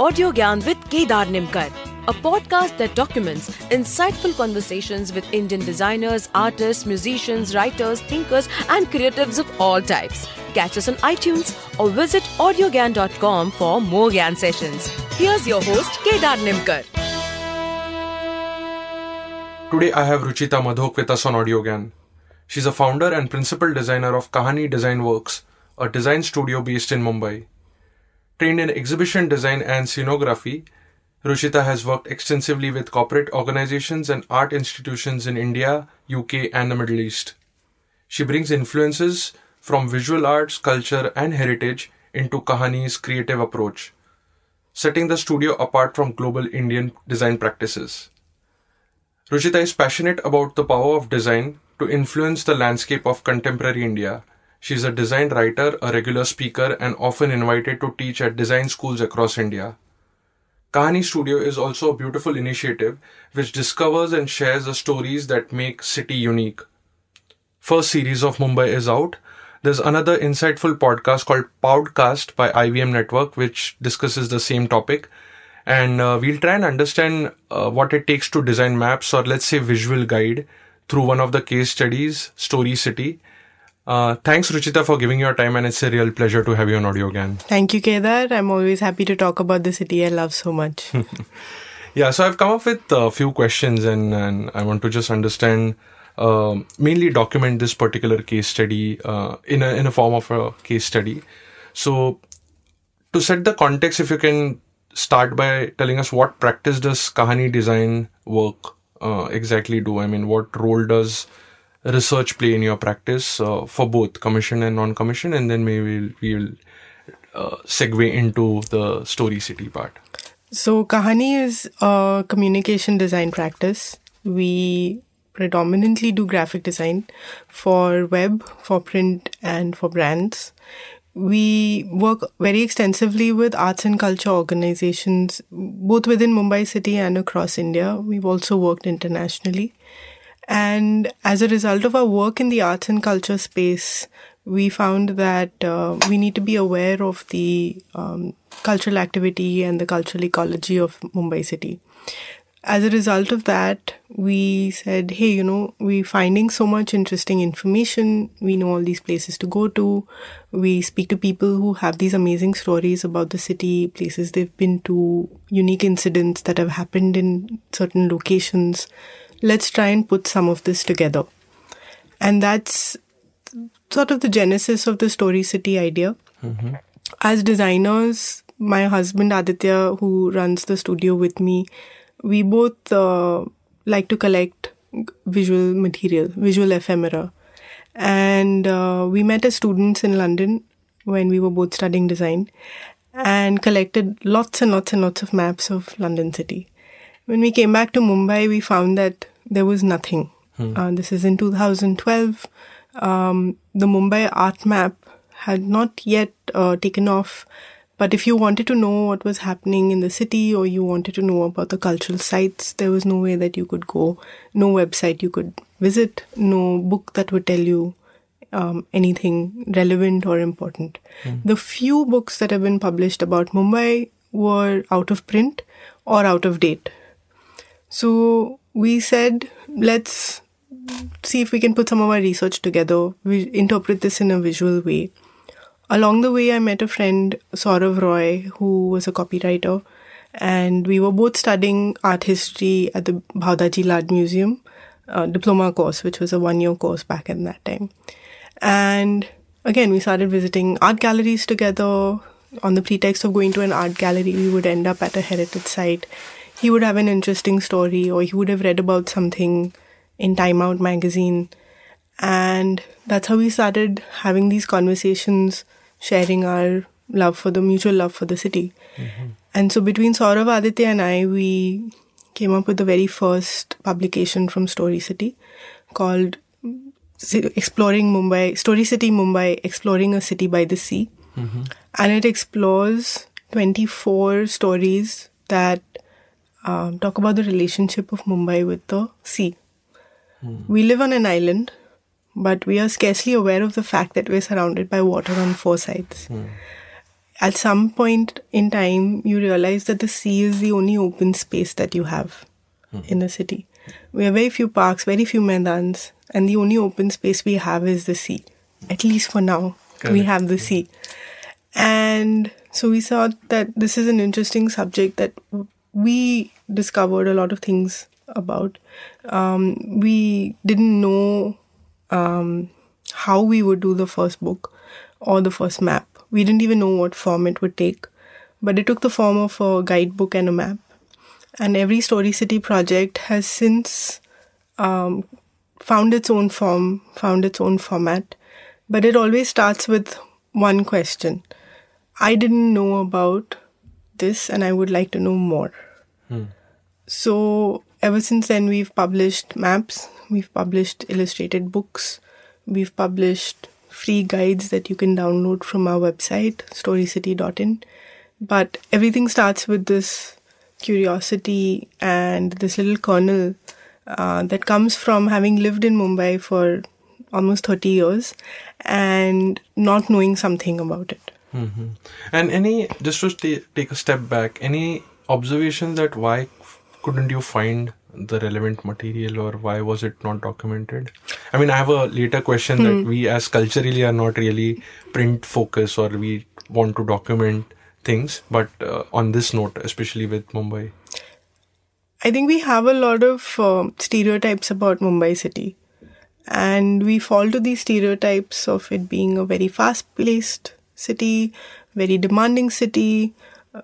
Audio Gyan with Kedar Nimkar, a podcast that documents insightful conversations with Indian designers, artists, musicians, writers, thinkers, and creatives of all types. Catch us on iTunes or visit audiogyan.com for more Gyan sessions. Here's your host, Kedar Nimkar. Today I have Ruchita Madhok with us on AudioGyan. She's a founder and principal designer of Kahani Design Works, a design studio based in Mumbai. Trained in exhibition design and scenography, Ruchita has worked extensively with corporate organizations and art institutions in India, UK, and the Middle East. She brings influences from visual arts, culture, and heritage into Kahani's creative approach, setting the studio apart from global Indian design practices. Ruchita is passionate about the power of design to influence the landscape of contemporary India. She is a design writer, a regular speaker, and often invited to teach at design schools across India. Kahani Studio is also a beautiful initiative which discovers and shares the stories that make city unique. First series of Mumbai is out. There's another insightful podcast called Podcast by IVM Network which discusses the same topic and uh, we'll try and understand uh, what it takes to design maps or let's say visual guide through one of the case studies story city uh, thanks ruchita for giving your time and it's a real pleasure to have you on Audio Gyan. thank you kedar i'm always happy to talk about the city i love so much yeah so i've come up with a few questions and, and i want to just understand uh, mainly document this particular case study uh, in a in a form of a case study so to set the context if you can start by telling us what practice does Kahani design work uh, exactly do? I mean, what role does research play in your practice uh, for both commission and non-commission? And then maybe we'll, we'll uh, segue into the story city part. So Kahani is a communication design practice. We predominantly do graphic design for web, for print, and for brands we work very extensively with arts and culture organizations, both within Mumbai city and across India. We've also worked internationally. And as a result of our work in the arts and culture space, we found that uh, we need to be aware of the um, cultural activity and the cultural ecology of Mumbai city as a result of that, we said, hey, you know, we're finding so much interesting information. We know all these places to go to. We speak to people who have these amazing stories about the city, places they've been to, unique incidents that have happened in certain locations. Let's try and put some of this together. And that's sort of the genesis of the Story City idea. Mm-hmm. As designers, my husband Aditya, who runs the studio with me, we both uh, like to collect visual material, visual ephemera. And uh, we met as students in London when we were both studying design and collected lots and lots and lots of maps of London city. When we came back to Mumbai, we found that there was nothing. Hmm. Uh, this is in 2012. Um, the Mumbai art map had not yet uh, taken off but if you wanted to know what was happening in the city or you wanted to know about the cultural sites, there was no way that you could go, no website you could visit, no book that would tell you um, anything relevant or important. Mm. The few books that have been published about Mumbai were out of print or out of date. So we said, let's see if we can put some of our research together, we interpret this in a visual way. Along the way, I met a friend, Saurav Roy, who was a copywriter, and we were both studying art history at the Bhau Daji Lad Museum uh, diploma course, which was a one year course back in that time. And again, we started visiting art galleries together. On the pretext of going to an art gallery, we would end up at a heritage site. He would have an interesting story, or he would have read about something in Time Out magazine. And that's how we started having these conversations sharing our love for the mutual love for the city. Mm-hmm. And so between Saurav, Aditya, and I, we came up with the very first publication from Story City called Exploring Mumbai, Story City Mumbai, Exploring a City by the Sea. Mm-hmm. And it explores 24 stories that um, talk about the relationship of Mumbai with the sea. We live on an island but we are scarcely aware of the fact that we're surrounded by water on four sides. At some point in time, you realize that the sea is the only open space that you have in the city. We have very few parks, very few maidans, and the only open space we have is the sea. At least for now, we have the sea. And so we thought that this is an interesting subject that we discovered a lot of things about. Um, we didn't know um, how we would do the first book or the first map. We didn't even know what form it would take, but it took the form of a guidebook and a map. And every Story City project has since um, found its own form, found its own format, but it always starts with one question I didn't know about this, and I would like to know more. So, ever since then, we've published maps, we've published illustrated books, we've published free guides that you can download from our website, storycity.in. But everything starts with this curiosity and this little kernel uh, that comes from having lived in Mumbai for almost 30 years and not knowing something about it. Hmm And any, just to ta- take a step back, any observations that why couldn't you find the relevant material or why was it not documented? I mean, I have a later question that we as culturally are not really print focused or we want to document things, but uh, on this note, especially with Mumbai. I think we have a lot of um stereotypes about Mumbai city. And we fall to these stereotypes of it being a very fast paced city, very demanding city.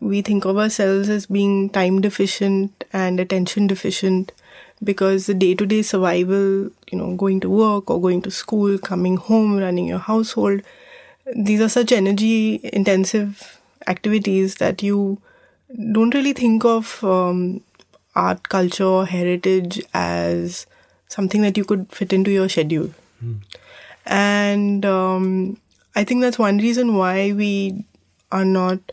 We think of ourselves as being time deficient and attention deficient because the day to day survival, you know, going to work or going to school, coming home, running your household, these are such energy intensive activities that you don't really think of um, art, culture, heritage as something that you could fit into your schedule. And um, I think that's one reason why we are not,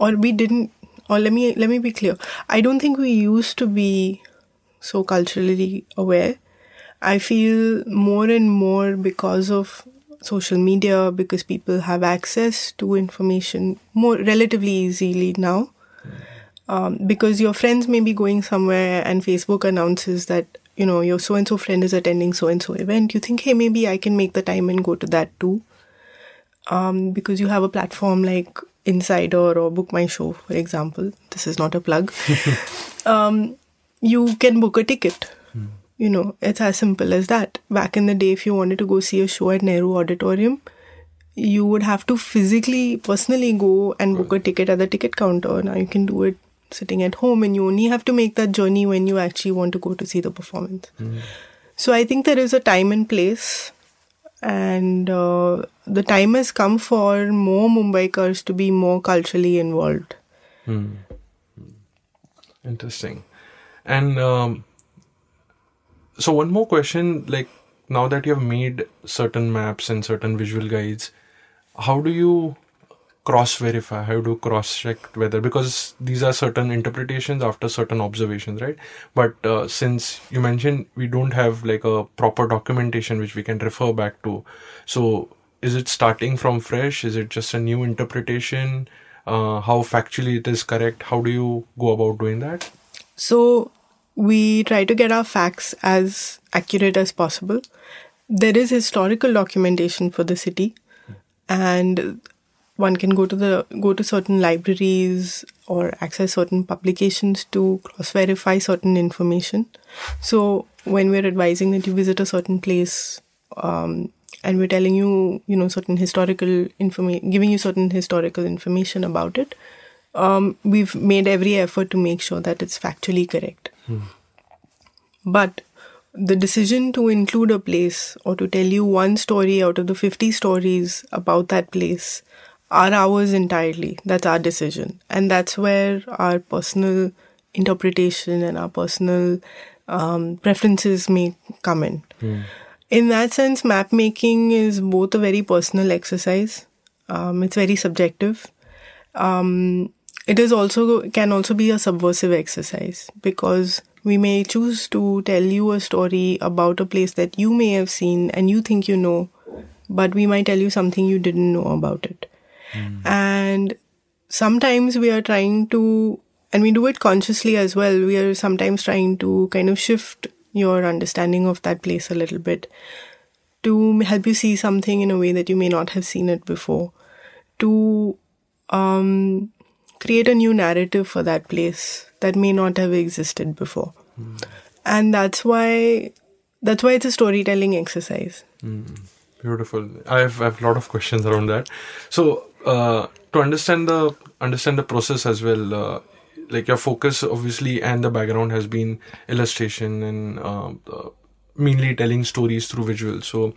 or we didn't, or let me let me be clear. I don't think we used to be so culturally aware. I feel more and more because of social media, because people have access to information more relatively easily now. Um, because your friends may be going somewhere and Facebook announces that, you know, your so and so friend is attending so and so event. You think, hey, maybe I can make the time and go to that too. Um, because you have a platform like Insider or Book My Show, for example. This is not a plug. um, you can book a ticket. You know, it's as simple as that. Back in the day, if you wanted to go see a show at Nehru Auditorium, you would have to physically, personally go and book a ticket at the ticket counter. Now you can do it sitting at home, and you only have to make that journey when you actually want to go to see the performance. So I think there is a time and place, and uh, the time has come for more Mumbaikars to be more culturally involved. Interesting. And um, so, one more question like, now that you have made certain maps and certain visual guides, how do you cross verify? How you cross check whether because these are certain interpretations after certain observations, right? But uh, since you mentioned we don't have like a proper documentation which we can refer back to, so is it starting from fresh? Is it just a new interpretation? Uh, how factually it is correct? How do you go about doing that? So we try to get our facts as accurate as possible. There is historical documentation for the city, and one can go to the go to certain libraries or access certain publications to cross verify certain information. So when we're advising that you visit a certain place, um, and we're telling you, you know, certain historical information, giving you certain historical information about it, um, we've made every effort to make sure that it's factually correct. But the decision to include a place or to tell you one story out of the 50 stories about that place are ours entirely. That's our decision. And that's where our personal interpretation and our personal um, preferences may come in. In that sense, map making is both a very personal exercise. Um, it's very subjective. Um, it is also can also be a subversive exercise because we may choose to tell you a story about a place that you may have seen and you think you know, but we might tell you something you didn't know about it. Mm. And sometimes we are trying to, and we do it consciously as well, we are sometimes trying to kind of shift your understanding of that place a little bit to help you see something in a way that you may not have seen it before, to um, create a new narrative for that place that may not have existed before. Mm. And that's why that's why it's a storytelling exercise. Mm. Beautiful. I have, I have a lot of questions around that. So uh, to understand the understand the process as well, uh, like your focus obviously and the background has been illustration and uh, mainly telling stories through visuals. So,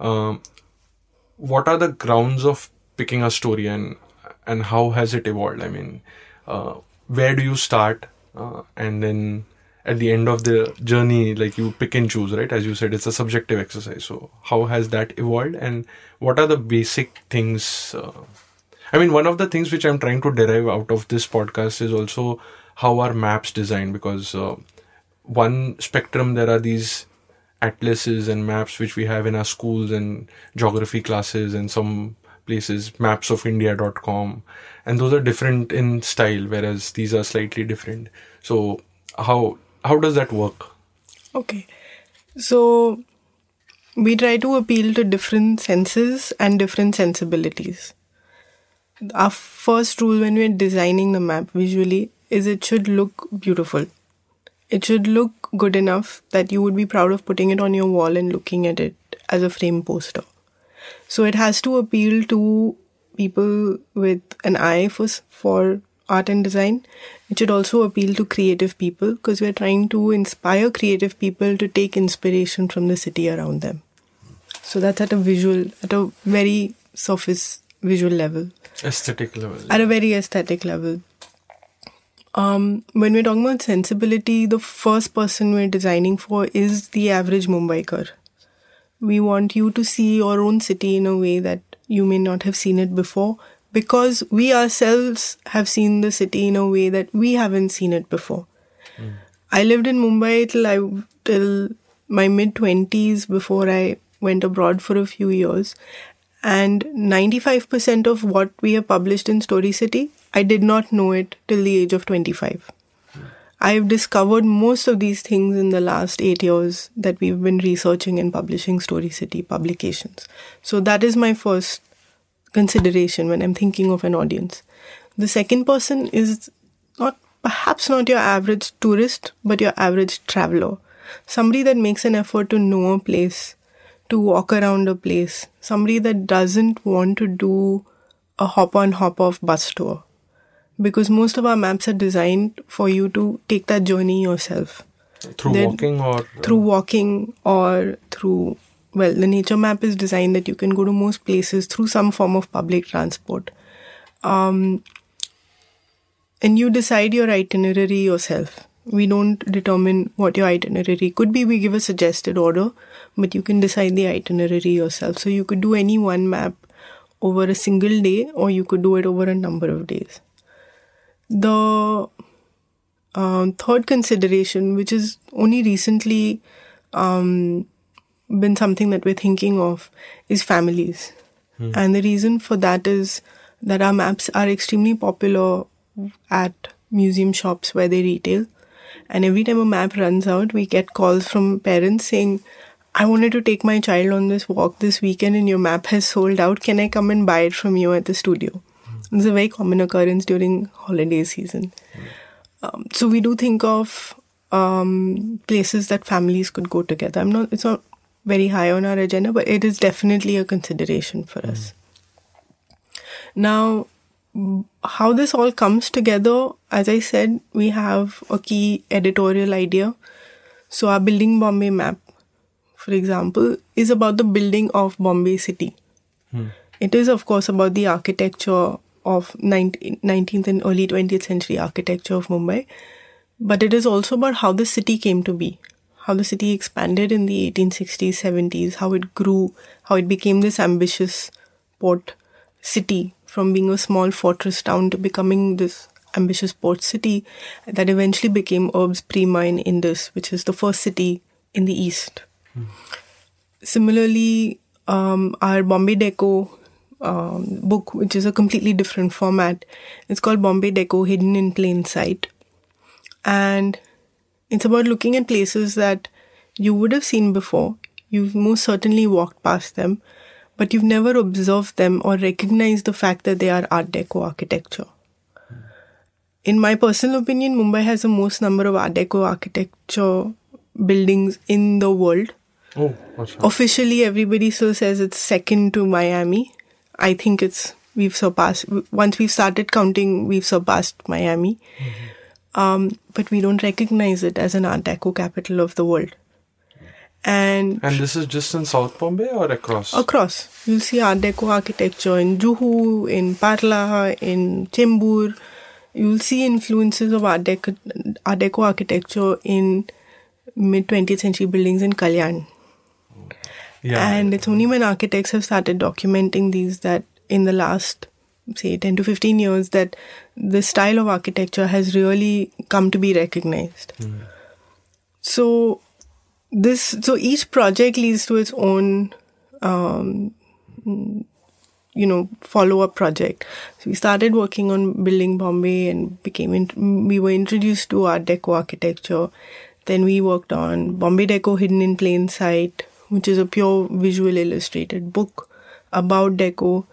um, what are the grounds of picking a story and and how has it evolved? I mean, uh, where do you start, uh, and then at the end of the journey, like you pick and choose, right? As you said, it's a subjective exercise. So, how has that evolved, and what are the basic things? Uh, I mean, one of the things which I'm trying to derive out of this podcast is also how are maps designed because uh, one spectrum there are these atlases and maps which we have in our schools and geography classes and some places mapsofindia.com and those are different in style whereas these are slightly different so how how does that work Okay. So we try to appeal to different senses and different sensibilities. Our first rule when we're designing the map visually is it should look beautiful. It should look good enough that you would be proud of putting it on your wall and looking at it as a frame poster. So it has to appeal to people with an eye for, for art and design. It should also appeal to creative people because we're trying to inspire creative people to take inspiration from the city around them. So that's at a visual, at a very surface visual level, aesthetic level at a very aesthetic level. Um, when we're talking about sensibility, the first person we're designing for is the average Mumbaikar. We want you to see your own city in a way that you may not have seen it before because we ourselves have seen the city in a way that we haven't seen it before. I lived in Mumbai till I till my mid 20s before I went abroad for a few years and 95% of what we have published in Story City I did not know it till the age of 25. I've discovered most of these things in the last 8 years that we've been researching and publishing Story City publications. So that is my first consideration when I'm thinking of an audience. The second person is not perhaps not your average tourist, but your average traveler. Somebody that makes an effort to know a place, to walk around a place. Somebody that doesn't want to do a hop on hop off bus tour. Because most of our maps are designed for you to take that journey yourself through Then- walking or through walking or through well the nature map is designed that you can go to most places through some form of public transport um, and you decide your itinerary yourself we don't determine what your itinerary could be we give a suggested order but you can decide the itinerary yourself so you could do any one map over a single day or you could do it over a number of days the um, third consideration, which is only recently um, been something that we're thinking of, is families. And the reason for that is that our maps are extremely popular at museum shops where they retail. And every time a map runs out, we get calls from parents saying, I wanted to take my child on this walk this weekend and your map has sold out. Can I come and buy it from you at the studio? It's a very common occurrence during holiday season. Um, so we do think of um, places that families could go together. I'm not. It's not very high on our agenda, but it is definitely a consideration for us. Now, mm, how this all comes together, as I said, we have a key editorial idea. So our building Bombay map, for example, is about the building of Bombay city. Hmm. It is, of course, about the architecture of 19th 19th and early 20th century architecture of Mumbai, but it is also about how the city came to be, how the city expanded in the 1860s, 70s, how it grew, how it became this ambitious port city from being a small fortress town to becoming this ambitious port city that eventually became Urbs Prima in Indus, which is the first city in the east. Similarly, um, our Bombay Deco um, book, which is a completely different format. It's called Bombay Deco Hidden in Plain Sight. And it's about looking at places that you would have seen before. You've most certainly walked past them, but you've never observed them or recognized the fact that they are Art Deco architecture. In my personal opinion, Mumbai has the most number of Art Deco architecture buildings in the world. Oh? Officially, everybody still says it's second to Miami. I think it's we've surpassed once we've started counting, we've surpassed Miami. Um, but we don't recognize it as an Art Deco capital of the world. And And this is just in South Bombay or across? across, you'll see Art Deco architecture in Juhu, in Parla, in Chembur. You'll see influences of Art Deco, Art Deco architecture in mid 20th century buildings in Kalyan. yeah. And it's only when architects have started documenting these that in the last, say, 10 to 15 years, that the style of architecture has really come to be recognized. Hmm. So, this, so each project leads to its own, um, you know, follow up project. So, we started working on building Bombay and became, in, we were introduced to Art Deco architecture. Then we worked on Bombay Deco Hidden in Plain Sight, which is a pure visual illustrated book about Deco.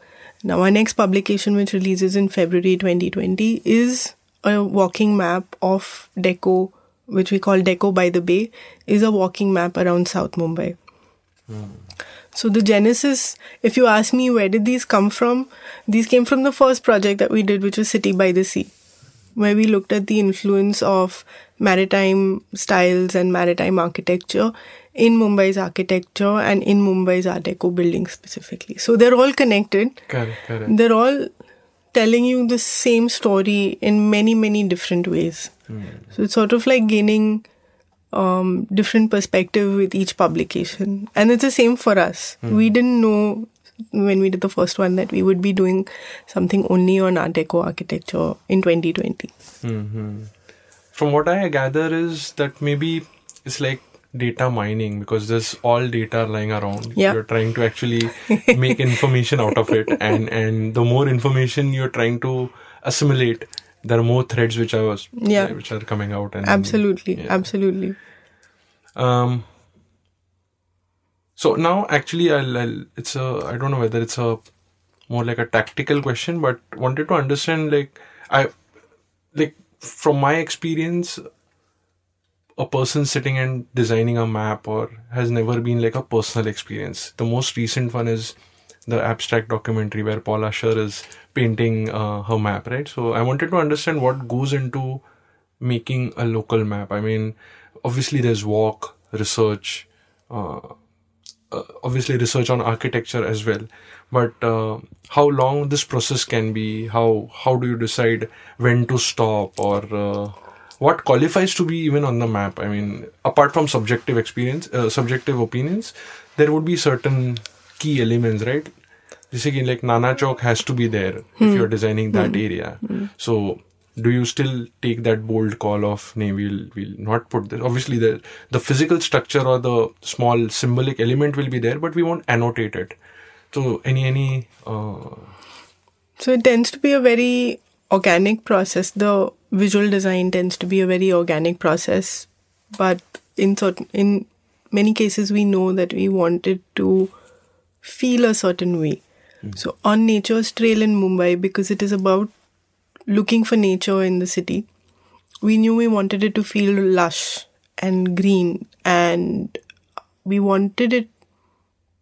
Now, our next publication, which releases in February 2020, is a walking map of Deco, which we call Deco by the Bay, is a walking map around South Mumbai. So the genesis, if you ask me where did these come from, these came from the first project that we did, which was City by the Sea, where we looked at the influence of maritime styles and maritime architecture in Mumbai's architecture and in Mumbai's Art Deco buildings specifically. So they're all connected. correct, correct. They're all telling you the same story in many, many different ways. So it's sort of like gaining um, different perspective with each publication. And it's the same for us. We didn't know when we did the first one that we would be doing something only on Art Deco architecture in 2020. From what I gather is that maybe it's like data mining because there's all data lying around. Yeah. You're trying to actually make information out of it and and the more information you're trying to assimilate, there are more threads which are Yeah. which are coming out and Absolutely, yeah. absolutely. Um. So now, actually, I'll, I'll. It's a. I don't know whether it's a more like a tactical question, but wanted to understand, like, I, like, from my experience, a person sitting and designing a map or has never been like a personal experience. The most recent one is the abstract documentary where Paula Scher is painting uh, her map, right? So I wanted to understand what goes into making a local map. I mean, obviously there's walk, research, uh, uh, obviously research on architecture as well. But uh, how long this process can be? How how do you decide when to stop or uh, what qualifies to be even on the map? I mean, apart from subjective experience, uh, subjective opinions, there would be certain key elements, right? Jesse ki, like Nana Chowk has to be there if hmm. you're designing that hmm. area. Hmm. So do you still take that bold call of nee we'll, we'll not put this obviously the the physical structure or the small symbolic element will be there but we won't annotate it so any any uh, So it tends to be a very organic process. The visual design tends to be a very organic process, but in certain in many cases we know that we wanted to feel a certain way. Hmm. So on Nature's Trail in Mumbai, because it is about looking for nature in the city, we knew we wanted it to feel lush and green, and we wanted it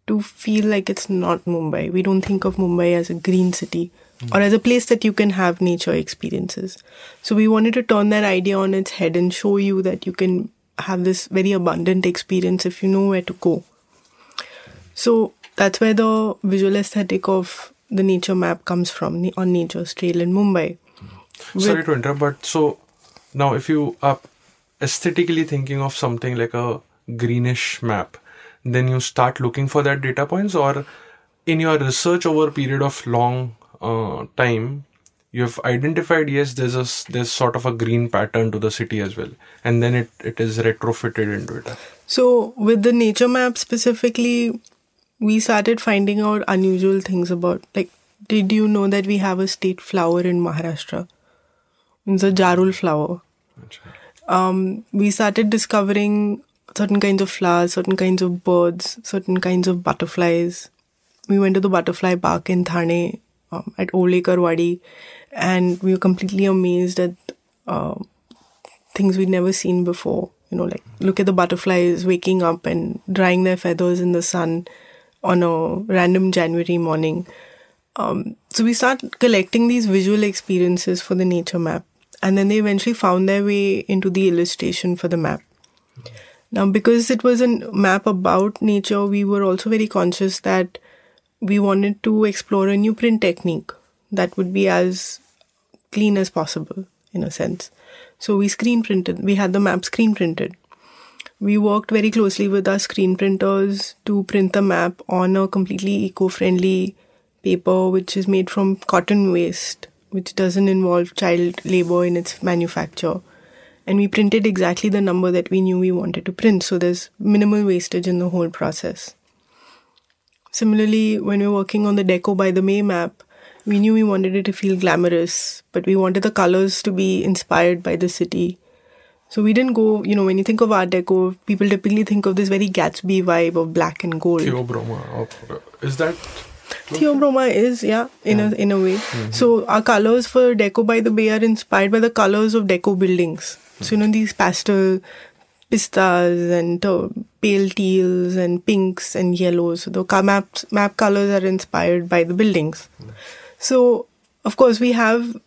to feel like it's not Mumbai. We don't think of Mumbai as a green city or hmm. as a place that you can have nature experiences. So we wanted to turn that idea on its head and show you that you can have this very abundant experience if you know where to go. So that's where the visual aesthetic of the nature map comes from on Nature's Trail in Mumbai. sorry to interrupt but so now if you are aesthetically thinking of something like a greenish map then you start looking for that data points or in your research over a period of long uh, time you have identified yes there's a there's sort of a green pattern to the city as well and then it, it is retrofitted into it So, with the nature map specifically, we started finding out unusual things about, like, did you know that we have a state flower in Maharashtra? It's a jarul flower. Um, we started discovering certain kinds of flowers, certain kinds of birds, certain kinds of butterflies. We went to the butterfly park in Thane um, at Ovalekarwadi, and we were completely amazed at uh, things we'd never seen before. You know, like look at the butterflies waking up and drying their feathers in the sun on a random January morning. Um, so we start collecting these visual experiences for the nature map, and then they eventually found their way into the illustration for the map. Now, because it was a map about nature, we were also very conscious that we wanted to explore a new print technique that would be as clean as possible, in a sense. So we screen printed, we had the map screen printed. We worked very closely with our screen printers to print the map on a completely eco friendly paper, which is made from cotton waste, which doesn't involve child labor in its manufacture and we printed exactly the number that we knew we wanted to print. So there's minimal wastage in the whole process. Similarly, when we were working on the Deco by the Bay map, we knew we wanted it to feel glamorous, but we wanted the colors to be inspired by the city. So we didn't go, you know, when you think of Art Deco, people typically think of this very Gatsby vibe of black and gold. Theobroma. Is that Theobroma is, yeah, in a in a way. So our colors for Deco by the Bay are inspired by the colors of Deco buildings. So you know these pastel pistas and uh, pale teals and pinks and yellows. So the maps, map colors are inspired by the buildings. So of course we have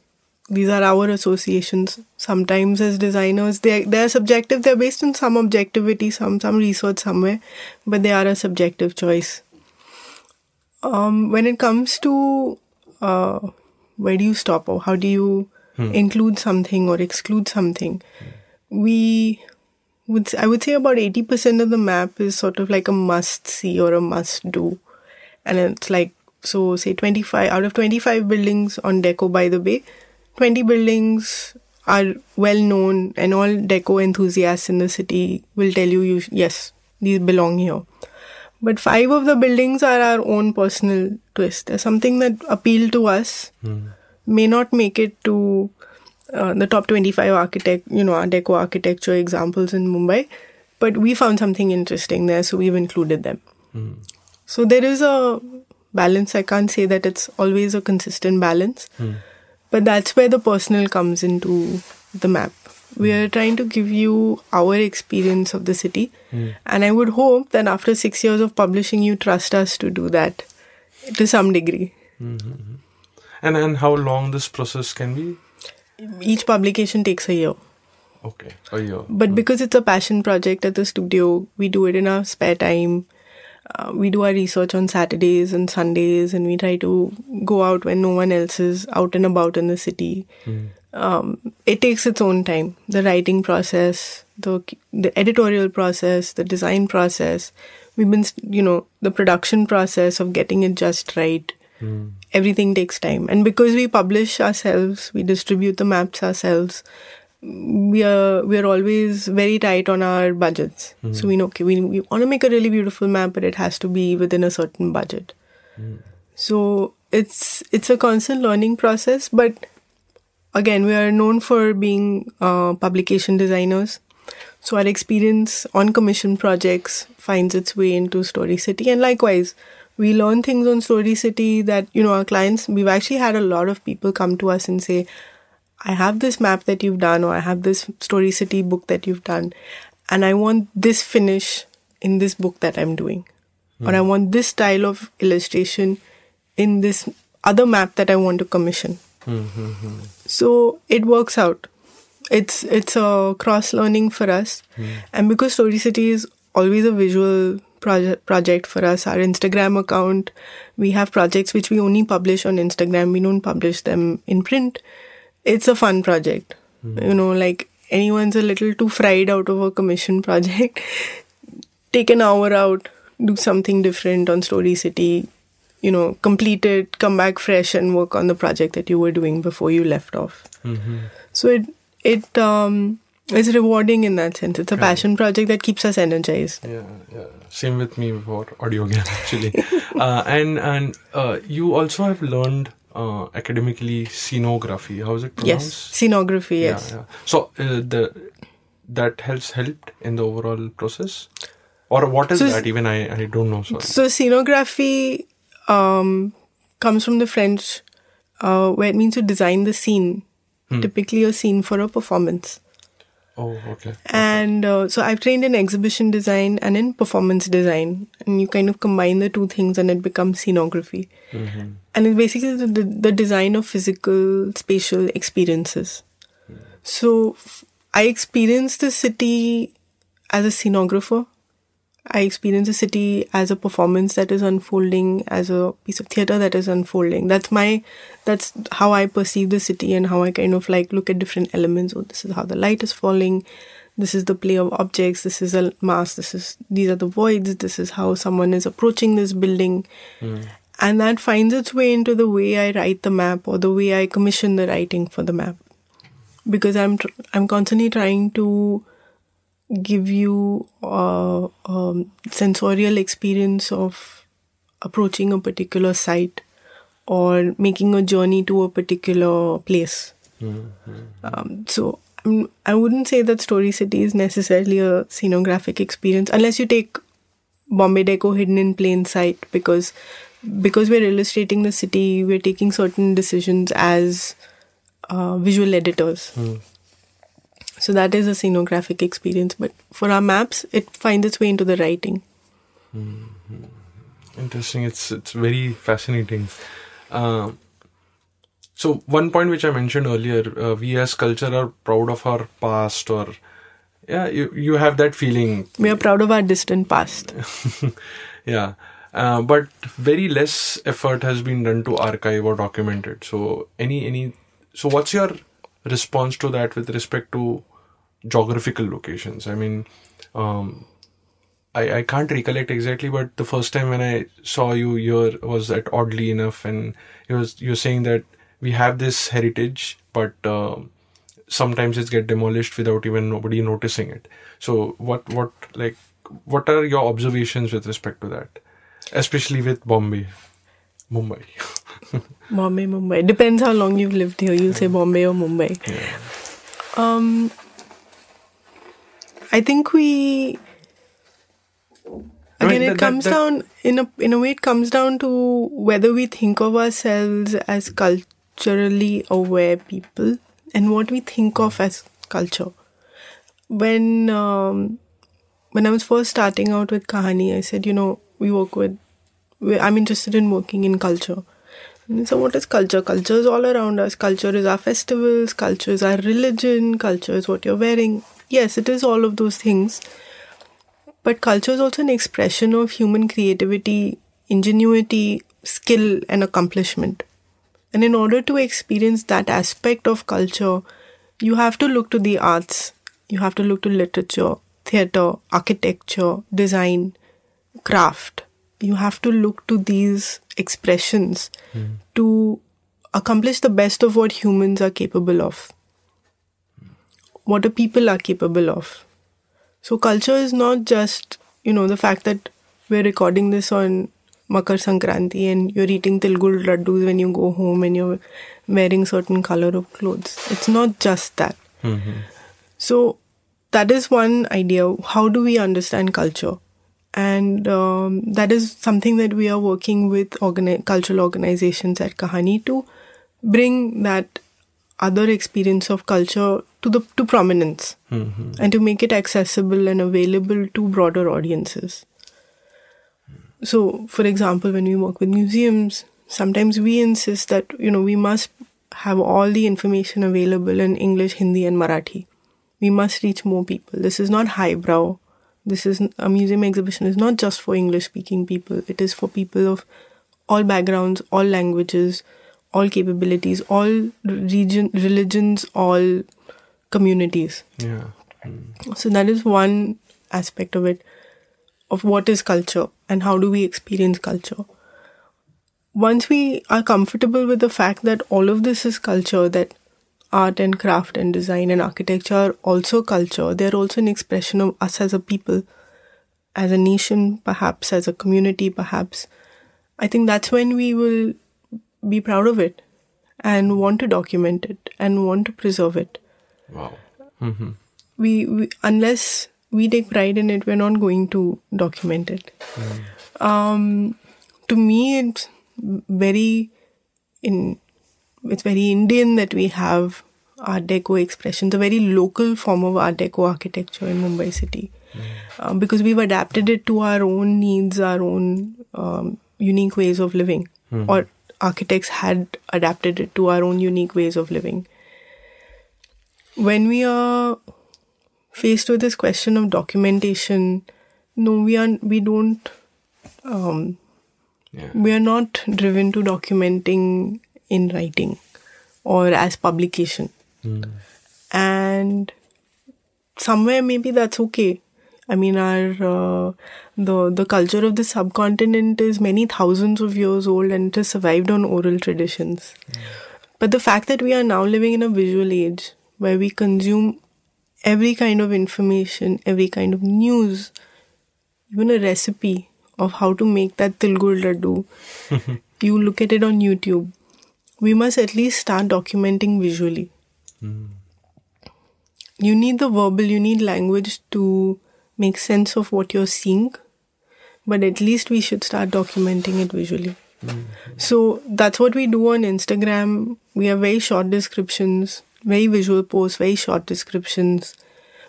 these are our associations. Sometimes as designers, they they are subjective. They're based on some objectivity, some some research somewhere, but they are a subjective choice. Um, when it comes to uh, where do you stop or how do you include something or exclude something, we would I would say about eighty percent of the map is sort of like a must see or a must do, and it's like so say twenty five out of twenty five buildings on Deco by the Bay, twenty buildings are well known and all deco enthusiasts in the city will tell you, you yes these belong here but five of the buildings are our own personal twist. There's something that appealed to us, hmm. may not make it to uh, the top 25 architect, you know, Art Deco architecture examples in Mumbai, but we found something interesting there, so we've included them. Hmm. So there is a balance. I can't say that it's always a consistent balance, hmm. But that's where the personal comes into the map. We are trying to give you our experience of the city, hmm. and I would hope that after six years of publishing, you trust us to do that to some degree. Mm-hmm. and and how long this process can be? Each publication takes a year. Okay, a year. But hmm. because it's a passion project at the studio, we do it in our spare time. Uh, we do our research on Saturdays and Sundays, and we try to go out when no one else is out and about in the city. Um, it takes its own time. The writing process, the the editorial process, the design process. We've been, you know, the production process of getting it just right. Everything takes time, and because we publish ourselves, we distribute the maps ourselves we are we are always very tight on our budgets. So we know okay, we we want to make a really beautiful map, but it has to be within a certain budget. So it's it's a constant learning process, but again, we are known for being uh, publication designers. So our experience on commission projects finds its way into Story City, and likewise, we learn things on Story City that you know our clients. We've actually had a lot of people come to us and say, I have this map that you've done, or I have this Story City book that you've done, and I want this finish in this book that I'm doing, or I hmm. want this style of illustration in this other map that I want to commission. So it works out. It's it's a cross learning for us, hmm. and because Story City is always a visual project project for us. Our Instagram account, we have projects which we only publish on Instagram. We don't publish them in print it's a fun project. You know, like anyone's a little too fried out of a commission project, take an hour out, do something different on Story City, you know, complete it, come back fresh and work on the project that you were doing before you left off. So it it um It's rewarding in that sense. It's a passion project that keeps us energized. Yeah, yeah. Same with me for Audio Gyan actually. uh, and and uh, you also have learned uh, academically scenography. How is it pronounced? Yes, scenography. Yes. Yeah, yeah. So uh, the that has helped in the overall process, or what is So- that? Even I I don't know. Sorry. So scenography um, comes from the French, uh, where it means to design the scene. Typically, a scene for a performance. Oh, okay. And uh, so I've trained in exhibition design and in performance design, and you kind of combine the two things, and it becomes scenography. And it's basically the, the design of physical, spatial experiences. So f- I experience the city as a scenographer. I experience the city as a performance that is unfolding, as a piece of theater that is unfolding. That's my, that's how I perceive the city and how I kind of like look at different elements. Oh, this is how the light is falling. This is the play of objects. This is a mass. This is, these are the voids. This is how someone is approaching this building. Hmm. And that finds its way into the way I write the map or the way I commission the writing for the map. Because I'm, tr- I'm constantly trying to give you a um, sensorial experience of approaching a particular site or making a journey to a particular place. Um, so I'm, I wouldn't say that Story City is necessarily a scenographic experience unless you take Bombay Deco hidden in plain sight because because we're illustrating the city, we're taking certain decisions as uh, visual editors. So that is a scenographic experience. But for our maps, it finds its way into the writing. Interesting. It's it's very fascinating. Um, so one point which I mentioned earlier, uh, we as culture are proud of our past, or yeah, you you have that feeling. We are proud of our distant past. yeah, uh, but very less effort has been done to archive or document it. So any any so what's your response to that with respect to geographical locations? I mean. Um, I, I can't recollect exactly, but the first time when I saw you here was at oddly enough, and it was you're saying that we have this heritage, but uh, sometimes it's get demolished without even nobody noticing it. So what what like what are your observations with respect to that, especially with Bombay, Mumbai? Bombay, Mumbai. Depends how long you've lived here. You'll say Bombay or Mumbai. Um, I think we I mean, again it that- comes that- down in a in a way it comes down to whether we think of ourselves as culturally aware people and what we think of as culture. When um, when I was first starting out with Kahani, I said, you know, we work with, I'm interested in working in culture. And so, what is culture? Culture is all around us. Culture is our festivals, culture is our religion, culture is what you're wearing. Yes, it is all of those things. But culture is also an expression of human creativity, ingenuity, skill, and accomplishment. And in order to experience that aspect of culture, you have to look to the arts, you have to look to literature, theatre, architecture, design, craft. You have to look to these expressions hmm. to accomplish the best of what humans are capable of, what a people are capable of. So, culture is not just, you know, the fact that we're recording this on Makar Sankranti and you're eating Tilgul laddus when you go home and you're wearing certain color of clothes. It's not just that. So, that is one idea. How do we understand culture? And um, that is something that we are working with organi- cultural organizations at Kahani to bring that other experience of culture to the to prominence mm-hmm. and to make it accessible and available to broader audiences. So, for example, when we work with museums, sometimes we insist that you know we must have all the information available in English, Hindi, and Marathi. We must reach more people. This is not highbrow. This is a museum exhibition is not just for English speaking people. It is for people of all backgrounds, all languages, all capabilities, all region, religions, all communities. yeah. Hmm. So that is one aspect of it, of what is culture and how do we experience culture. Once we are comfortable with the fact that all of this is culture, that art and craft and design and architecture are also culture. They're also an expression of us as a people, as a nation, perhaps, as a community, perhaps. I think that's when we will be proud of it and want to document it and want to preserve it. Wow. Mm-hmm. We, we unless we take pride in it, we're not going to document it. Um, to me, it's very in it's very Indian that we have Art Deco expressions, a very local form of Art Deco architecture in Mumbai city, um, because we've adapted it to our own needs, our own um, unique ways of living, or architects had adapted it to our own unique ways of living. When we are faced with this question of documentation, no, we are we don't um, Yeah. we are not driven to documenting in writing or as publication. And somewhere maybe that's okay. I mean our uh, the the culture of the subcontinent is many thousands of years old and it has survived on oral traditions. But the fact that we are now living in a visual age where we consume every kind of information every kind of news even a recipe of how to make that tilgur laddu. You look at it on youtube. We must at least start documenting visually. Hmm. You need the verbal you need language to make sense of what you're seeing but at least we should start documenting it visually. Hmm. So that's what we do on instagram. We have very short descriptions very visual posts very short descriptions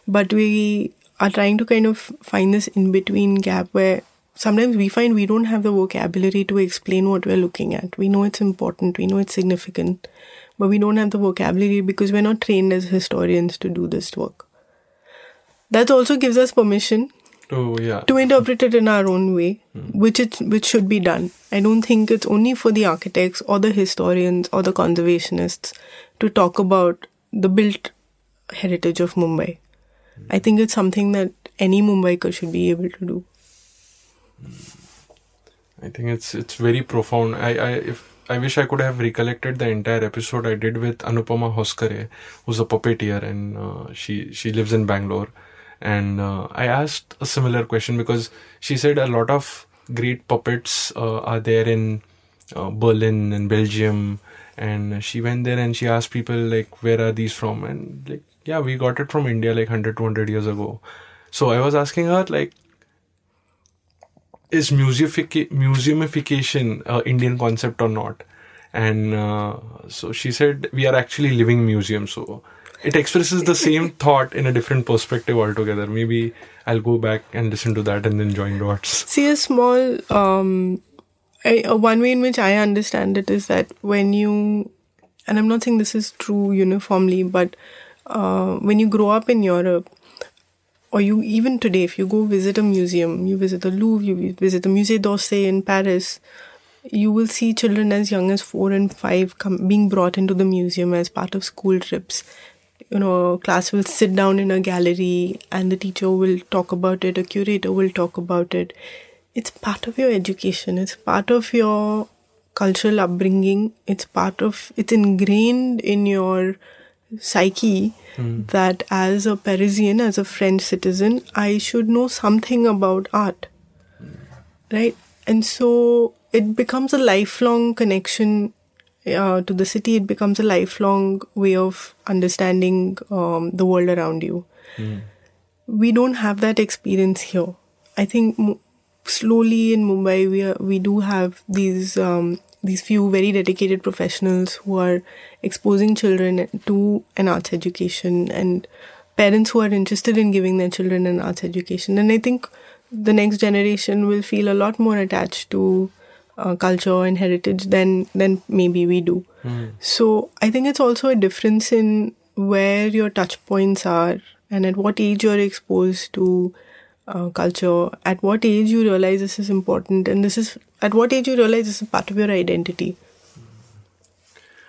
but we are trying to kind of find this in between gap where sometimes we find we don't have the vocabulary to explain what we're looking at. We know it's important, we know it's significant, but we don't have the vocabulary because we're not trained as historians to do this work. That also gives us permission Oh yeah. to interpret it in our own way, hmm. which it which should be done. I don't think it's only for the architects or the historians or the conservationists to talk about the built heritage of Mumbai. Hmm. I think it's something that any Mumbaikar should be able to do. Hmm. I think it's it's very profound. I, I if I wish I could have recollected the entire episode I did with Anupama Hoskere, who's a puppeteer and uh, she she lives in Bangalore. And uh, I asked a similar question because she said a lot of great puppets uh, are there in uh, Berlin and Belgium. And she went there and she asked people like, where are these from? And like, yeah, we got it from India like 100, 200 years ago. So I was asking her like, is museumific- museumification a Indian concept or not? And uh, so she said we are actually living museums. So it expresses the same thought in a different perspective altogether. Maybe I'll go back and listen to that and then join dots. See, a small, um, I, uh, one way in which I understand it is that when you, and I'm not saying this is true uniformly, but uh, when you grow up in Europe, or you even today, if you go visit a museum, you visit the Louvre, you visit the Musée d'Orsay in Paris, you will see children as young as four and five come, being brought into the museum as part of school trips. You know, class will sit down in a gallery and the teacher will talk about it, a curator will talk about it. It's part of your education, it's part of your cultural upbringing, it's part of, it's ingrained in your psyche hmm. that as a Parisian, as a French citizen, I should know something about art. Hmm. Right? And so it becomes a lifelong connection uh, to the city, it becomes a lifelong way of understanding um, the world around you. We don't have that experience here. I think mo- slowly in Mumbai, we are, we do have these um, these few very dedicated professionals who are exposing children to an arts education and parents who are interested in giving their children an arts education. And I think the next generation will feel a lot more attached to uh, culture and heritage than than maybe we do. So I think it's also a difference in where your touch points are and at what age you're exposed to uh, culture. At what age you realize this is important, and this is at what age you realize this is part of your identity.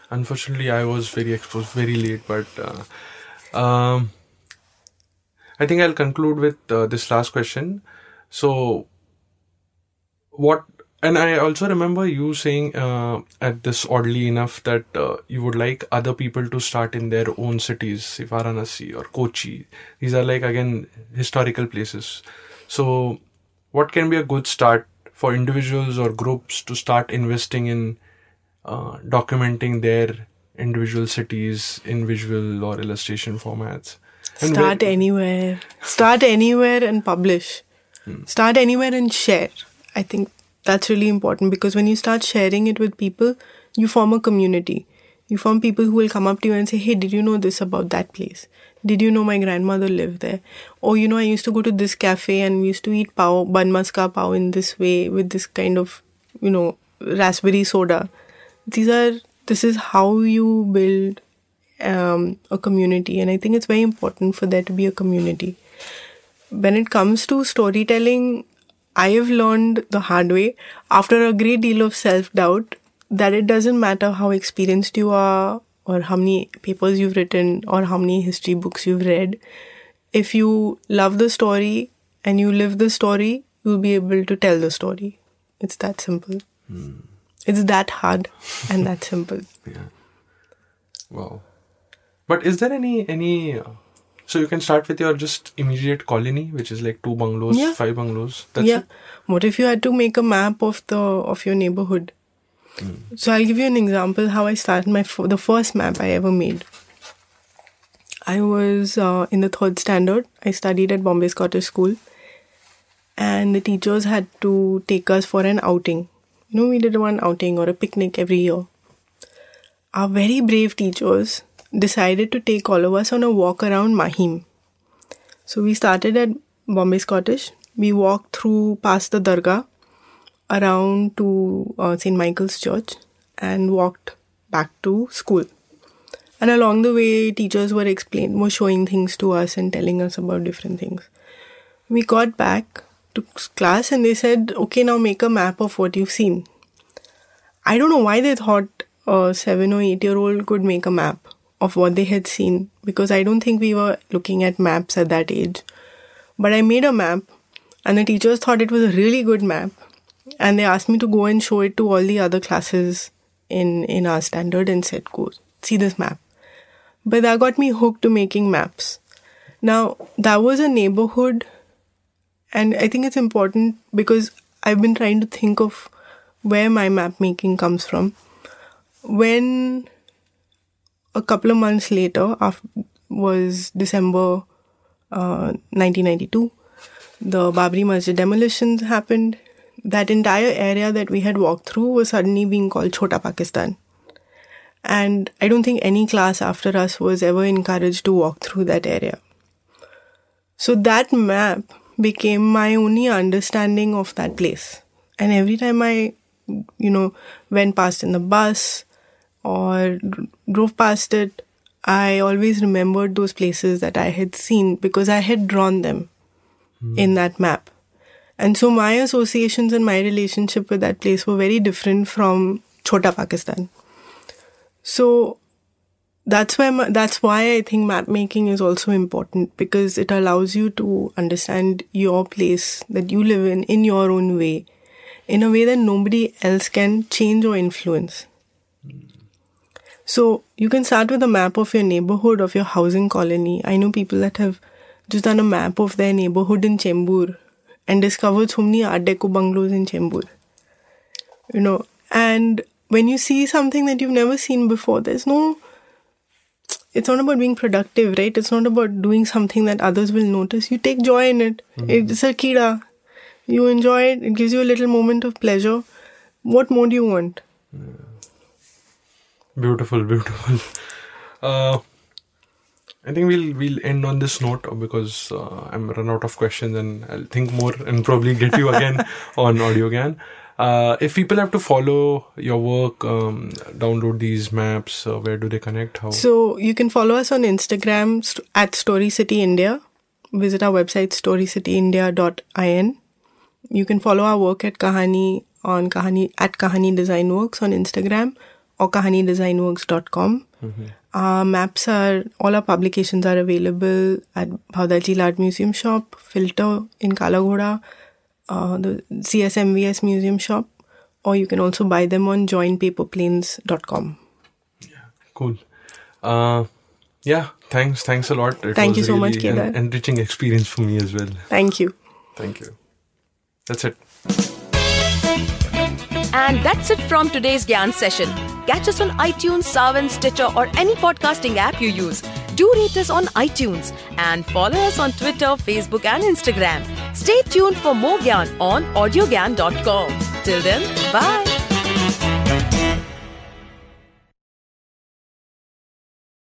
Unfortunately, I was very exposed very late, but uh, um, I think I'll conclude with uh, this last question. So, what and I also remember you saying uh, at this oddly enough that uh, you would like other people to start in their own cities, say Varanasi or Kochi. These are like again historical places. So, what can be a good start for individuals or groups to start investing in uh, documenting their individual cities in visual or illustration formats? And Start where- anywhere. Start anywhere and publish. Hmm. Start anywhere and share. I think that's really important because when you start sharing it with people, you form a community. You form people who will come up to you and say, Hey, did you know this about that place? Did you know my grandmother lived there? Or, you know, I used to go to this cafe and we used to eat pao, bun maska pao in this way with this kind of, you know, raspberry soda. These are, this is how you build um, a community. And I think it's very important for there to be a community. When it comes to storytelling, I have learned the hard way after a great deal of self doubt that it doesn't matter how experienced you are or how many papers you've written or how many history books you've read. If you love the story and you live the story, you'll be able to tell the story. It's that simple. Hmm. It's that hard and that simple. Yeah. Wow. But is there any any so you can start with your just immediate colony, which is like two bungalows, yeah. five bungalows. That's yeah. It? What if you had to make a map of the of your neighborhood? Mm. So I'll give you an example how I started my the first map I ever made. I was uh, in the third standard. I studied at Bombay Scottish School, and the teachers had to take us for an outing. You know, we did one outing or a picnic every year. Our very brave teachers decided to take all of us on a walk around Mahim. So we started at Bombay Scottish. We walked through past the Dargah around to uh, St. Michael's Church and walked back to school. And along the way, teachers were explaining, were showing things to us and telling us about different things. We got back to class and they said, okay, now make a map of what you've seen. I don't know why they thought a seven or eight year old could make a map of what they had seen because I don't think we were looking at maps at that age. But I made a map and the teachers thought it was a really good map and they asked me to go and show it to all the other classes in in our standard and said go see this map. But that got me hooked to making maps. Now that was a neighborhood and I think it's important because I've been trying to think of where my map making comes from. When a couple of months later, after, was December uh, 1992. The Babri Masjid demolitions happened. That entire area that we had walked through was suddenly being called Chota Pakistan. And I don't think any class after us was ever encouraged to walk through that area. So that map became my only understanding of that place. And every time I, you know, went past in the bus or drove past it, I always remembered those places that I had seen because I had drawn them mm. in that map. And so my associations and my relationship with that place were very different from Chota Pakistan. So that's why my, that's why I think map making is also important because it allows you to understand your place that you live in in your own way, in a way that nobody else can change or influence. So you can start with a map of your neighborhood, of your housing colony. I know people that have just done a map of their neighborhood in Chembur and discovered so many Art Deco bungalows in Chembur. You know, and when you see something that you've never seen before, there's no. It's not about being productive, right? It's not about doing something that others will notice. You take joy in it. Mm-hmm. It's a kida. You enjoy it. It gives you a little moment of pleasure. What more do you want? Yeah. Beautiful, beautiful. Uh, I think we'll we'll end on this note because uh, I'm run out of questions and I'll think more and probably get you again on Audio Gyan. Uh, if people have to follow your work, um, download these maps, uh, where do they connect? How? So you can follow us on Instagram st- at Story City India. Visit our website storycityindia.in. You can follow our work at Kahani on Kahani at Kahani Design Works on Instagram or kahanidesignworks.com. Mm-hmm. Our maps are, all our publications are available at Bhau Daji Lad Museum Shop, Filter in Kala Ghoda, uh, the CSMVS Museum Shop. or you can also buy them on joinpaperplanes.com. Yeah, cool. Uh, yeah, thanks. Thanks a lot. It Thank was you so much, really an Kedar. enriching experience for me as well. Thank you. Thank you. That's it. And that's it from today's Gyan session. Catch us on iTunes, Saavn, Stitcher, or any podcasting app you use. Do rate us on iTunes and follow us on Twitter, Facebook, and Instagram. Stay tuned for more Gyan on audiogyan.com. Till then, bye.